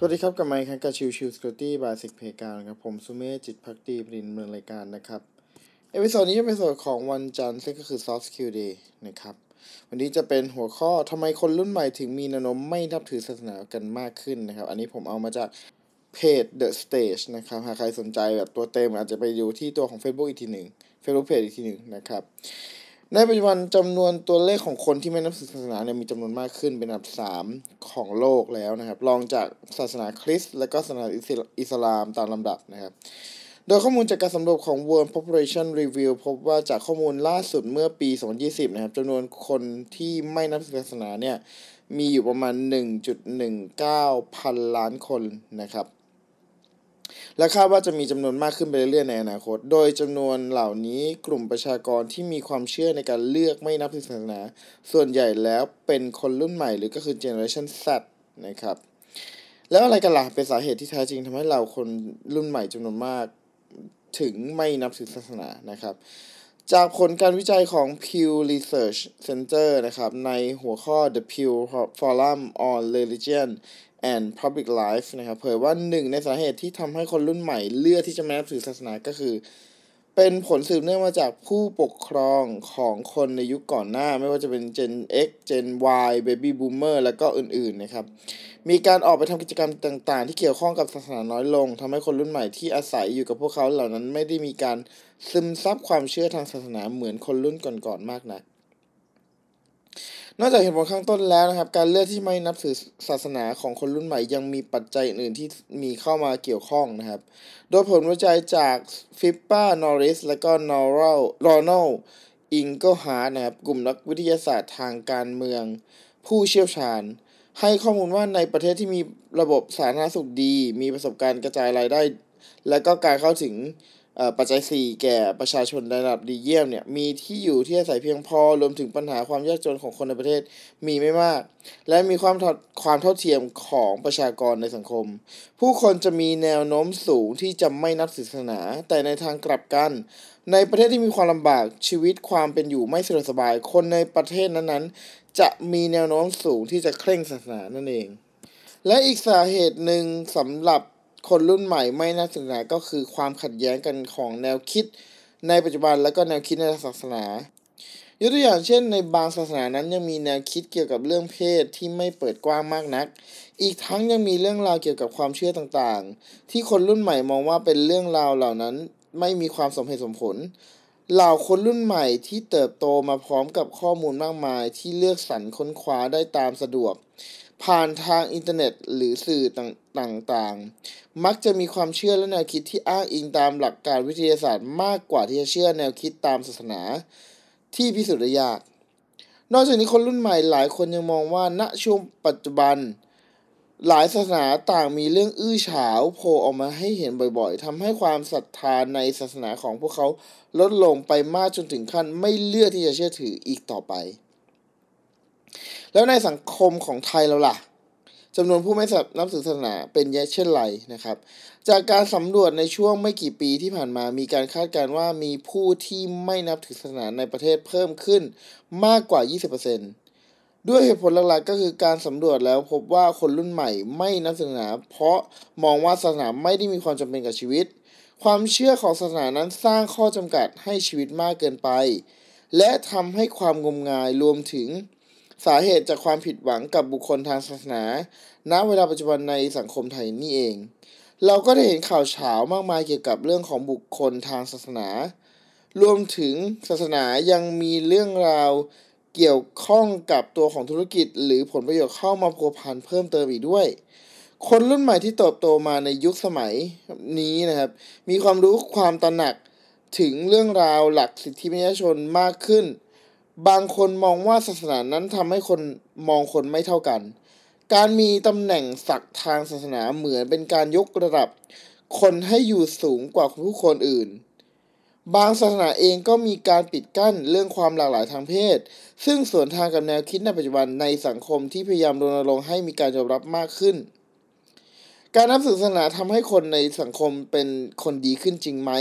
สวัสดีครับ กับไมค์ครับกับชิวชิวสกอตตี้บายสิกเพกาครับ ผมสุเมธจิตพักดีปรินเมืองรายการนะครับ เอพิโซดนี้จะเป็นส่วนของวันจันทร์ซึ่งก็คือ Soft Skill Day นะครับ วันนี้จะเป็นหัวข้อทำไมคนรุ่นใหม่ถึงมีแนวโน้มไม่นับถือศาสนากันมากขึ้นนะครับ อันนี้ผมเอามาจากเพจ The Stage นะครับ หากใครสนใจแบบตัวเต็มอาจจะไปดูที่ตัวของ Facebook อีกทีหนึ่ง Facebook Page อีกทีหนึ่งนะครับ ในปัจจุบันจำนวนตัวเลขของคนที่ไม่นับถือศาสนาเนี่ยมีจำนวนมากขึ้นเป็นอันดับ 3 ของโลกแล้วนะครับรองจากศาสนาคริสต์และก็ศาสนาอิสลามตามลำดับนะครับ โดยข้อมูลจากการสำรวจของ World Population Review พบว่าจากข้อมูลล่าสุดเมื่อปี 2020 นะครับจำนวนคนที่ไม่นับถือศาสนาเนี่ยมีอยู่ประมาณ 1.19 พันล้านคนนะครับ และคาดว่าจะมีจำนวนมากขึ้นไปเรื่อยๆในอนาคต โดยจำนวนเหล่านี้กลุ่มประชากรที่มีความเชื่อในการเลือกไม่นับถือศาสนา ส่วนใหญ่แล้วเป็นคนรุ่นใหม่หรือก็คือ Generation Z นะครับ แล้วอะไรกันล่ะเป็นสาเหตุที่แท้จริงทำให้เราคนรุ่นใหม่จำนวนมากถึงไม่นับถือศาสนานะครับ จากผลการวิจัยของ Pew Research Center นะครับ ในหัวข้อ The Pew Forum on Religion and Public Life นะครับเผยว่าหนึ่งในสาเหตุที่ทำให้คนรุ่นใหม่เลือกที่จะไม่นับถือศาสนาก็คือ เป็นผลสืบเนื่องมาจากผู้ปกครองของคนในยุคก่อนหน้า ไม่ว่าจะเป็น Gen X Gen Y Baby Boomer แล้วก็อื่นๆนะครับ มีการออกไปทำกิจกรรมต่างๆ ที่เกี่ยวข้องกับศาสนาน้อยลงทำให้คนรุ่นใหม่ที่อาศัยอยู่กับพวกเขาเหล่านั้นไม่ได้มีการซึมซับความเชื่อทางศาสนาเหมือนคนรุ่นก่อนๆมากนัก นอกจากเหตุผลข้างต้นแล้วนะครับ การเลือกที่ไม่นับถือศาสนาของคนรุ่นใหม่ ยังมีปัจจัยอื่นที่มีเข้ามาเกี่ยวข้องนะครับ โดยผลวิจัยจาก Pippa Norris และก็ Ronald Ronald Inglehart นะครับ กลุ่มนักวิทยาศาสตร์ทางการเมือง ผู้เชี่ยวชาญ ให้ข้อมูลว่าในประเทศที่มีระบบสาธารณสุขดี มีประสบการณ์กระจายรายได้ และก็การเข้าถึง ปัจจัย 4 แก่ประชาชนระดับดีเยี่ยมเนี่ยมีที่อยู่ที่อาศัยเพียงพอรวมถึงปัญหาความยากจนของคนในประเทศมีไม่มาก และมีความความเท่าเทียมของประชากรในสังคม ผู้คนจะมีแนวโน้มสูงที่จะไม่นับศาสนา แต่ในทางกลับกัน ในประเทศที่มีความลำบากชีวิตความเป็นอยู่ไม่สะดวกสบาย คนในประเทศนั้นๆ จะมีแนวโน้มสูงที่จะเคร่งศาสนานั่นเอง และอีกสาเหตุหนึ่งสำหรับ คนรุ่นใหม่ไม่น่าศาสนาก็คือความขัดแย้งกันของแนวคิด ในปัจจุบันและก็แนวคิดในศาสนายกตัวอย่างเช่น ในบางศาสนานั้นยังมีแนวคิดเกี่ยวกับเรื่องเพศที่ไม่เปิดกว้างมากนัก อีกทั้งยังมีเรื่องราวเกี่ยวกับความเชื่อต่างๆ ที่คนรุ่นใหม่มองว่าเป็นเรื่องราวเหล่านั้นไม่มีความสมเหตุสมผล เหล่าคนรุ่นใหม่ที่เติบโตมาพร้อมกับข้อมูลมากมายที่เลือกสรรค้นคว้าได้ตามสะดวก ผ่านทางอินเทอร์เน็ตหรือสื่อต่างๆ มักจะมีความเชื่อและแนวคิดที่อ้างอิงตามหลักการวิทยาศาสตร์มากกว่าที่จะเชื่อแนวคิดตามศาสนาที่พิสูจน์ได้ยาก นอกจากนี้คนรุ่นใหม่หลายคนยังมองว่าณช่วงปัจจุบัน หลายศาสนาต่างมีเรื่องอื้อฉาวโผล่ออกมาให้เห็นบ่อยๆทำให้ความศรัทธาในศาสนาของพวกเขาลดลงไปมากจนถึงขั้นไม่เลือกที่จะเชื่อถืออีกต่อไป แล้วในสังคมของไทยเราล่ะจำนวนผู้ไม่นับถือศาสนาเป็นเช่นไรนะครับ จากการสำรวจในช่วงไม่กี่ปีที่ผ่านมามีการคาดการณ์ว่ามีผู้ที่ไม่นับถือศาสนาในประเทศเพิ่มขึ้นมากกว่า 20% ด้วยเหตุผลหลักๆก็คือการสำรวจแล้วพบว่าคนรุ่นใหม่ไม่นับศาสนา เพราะมองว่าศาสนาไม่ได้มีความจำเป็นกับชีวิต ความเชื่อของศาสนานั้นสร้างข้อจำกัดให้ชีวิตมากเกินไป และทำให้ความงมงายรวมถึงสาเหตุจากความผิดหวังกับบุคคลทางศาสนา ณ เวลาปัจจุบันในสังคมไทยนี่เอง เราก็ได้เห็นข่าวเฉามากมายเกี่ยวกับเรื่องของบุคคลทางศาสนา รวมถึงศาสนายังมีเรื่องราว เกี่ยวข้องกับตัวของธุรกิจ หรือผลประโยชน์เข้ามาพัวพันเพิ่มเติมอีกด้วย คนรุ่นใหม่ที่เติบโตมาในยุคสมัยนี้นะครับ มีความรู้ความตระหนักถึงเรื่องราวหลักสิทธิมนุษยชนมากขึ้น บางคนมองว่าศาสนานั้นทำให้คนมองคนไม่เท่ากัน การมีตำแหน่งศักดิ์ทางศาสนาเหมือนเป็นการยกระดับ คนให้อยู่สูงกว่าผู้คนอื่น บางศาสนาเองก็มีการปิดกั้นเรื่องความหลากหลายทางเพศ ซึ่งสวนทางกับแนวคิดในปัจจุบันในสังคมที่พยายามรณรงค์ให้มีการยอมรับมากขึ้น การนับถือศาสนาทำให้คนในสังคมเป็นคนดีขึ้นจริงไหม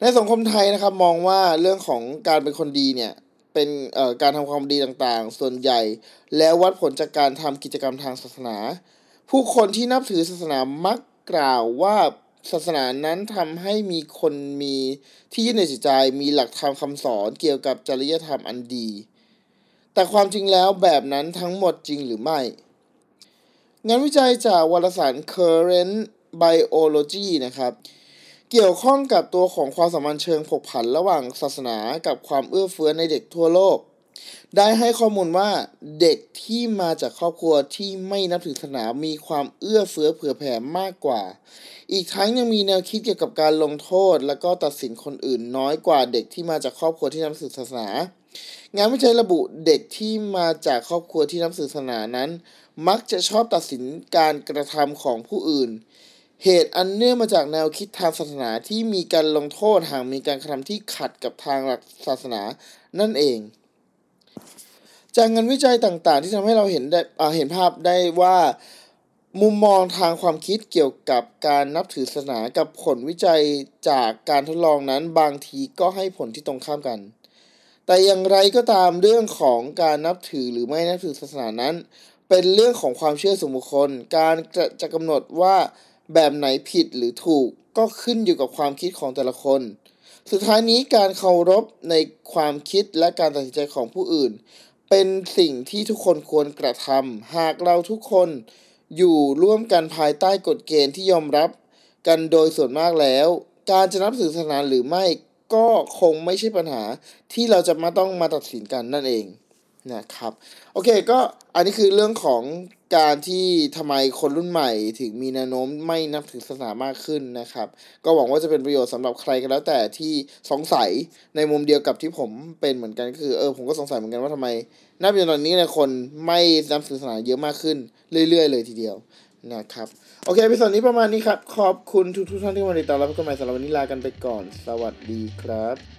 ในสังคมไทยนะครับมองว่าเรื่องของการเป็นคนดีเนี่ยเป็นการทำความดีต่างๆ ส่วนใหญ่ แล้ววัดผลจากการทำกิจกรรมทางศาสนา ผู้คนที่นับถือศาสนามักกล่าวว่า ศาสนานั้นทำให้มีคนมีที่ยึดในจิตใจมีหลักธรรมคำสอนเกี่ยวกับจริยธรรมอันดี แต่ความจริงแล้วแบบนั้นทั้งหมดจริงหรือไม่ งานวิจัยจากวารสาร Current Biology นะครับ เกี่ยวข้องกับตัวของความสัมพันธ์เชิงผกผันระหว่างศาสนากับความเอื้อเฟื้อในเด็กทั่วโลก ได้ให้ข้อมูลว่าเด็กที่มาจากครอบครัวที่ไม่นับถือศาสนามีความเอื้อเฟื้อเผื่อแผ่มากกว่า อีกทั้งยังมีแนวคิดเกี่ยวกับการลงโทษ และก็ตัดสินคนอื่นน้อยกว่าเด็กที่มาจากครอบครัวที่นับถือศาสนา งานวิจัยระบุเด็กที่มาจากครอบครัวที่นับถือศาสนานั้น มักจะชอบตัดสินการกระทำของผู้อื่น เหตุอันเนื่องมาจากแนวคิดทางศาสนาที่มีการลงโทษหากมีการกระทำที่ขัดกับทางหลักศาสนานั่นเอง จากงานวิจัยต่างๆ ที่ทำให้เราเห็นได้เห็นภาพได้ว่ามุมมองทางความคิดเกี่ยวกับการนับถือศาสนากับผลวิจัยจากการทดลองนั้นบางทีก็ให้ผลที่ตรงข้ามกัน แต่อย่างไรก็ตามเรื่องของการนับถือหรือไม่นับถือศาสนานั้น เป็นเรื่องของความเชื่อส่วนบุคคล การจะจะกำหนดว่าแบบไหนผิดหรือถูกก็ขึ้นอยู่กับความคิดของแต่ละคน สุดท้ายนี้การเคารพในความคิดและการตัดสินใจของผู้อื่น เป็นสิ่งที่ทุกคนควรกระทำหากเราทุกคนอยู่ร่วมกันภายใต้กฎเกณฑ์ที่ยอมรับกันโดยส่วนมากแล้ว การจะนับถือศาสนาหรือไม่ก็คงไม่ใช่ปัญหาที่เราจะมาต้องมาตัดสินกันนั่นเอง นะครับโอเคก็อันนี้คือเรื่องของการที่ทำไมคนรุ่นใหม่ถึงมีแนวโน้มไม่นับถือศาสนามากขึ้นนะครับ ก็หวังว่าจะเป็นประโยชน์สำหรับใครก็แล้วแต่ที่สงสัยในมุมเดียวกับที่ผมเป็นเหมือนกันคือเออผมก็สงสัยเหมือนกันว่าทำไมณปัจจุบันนี้เนี่ยคนไม่นับถือศาสนาเยอะมากขึ้นเรื่อย ๆ เลยทีเดียวนะครับโอเคพิสดนี้ประมาณนี้ครับ ขอบคุณทุกๆท่านที่มาติดตามรับชมใหม่สำหรับวันนี้ลากันไปก่อน สวัสดีครับ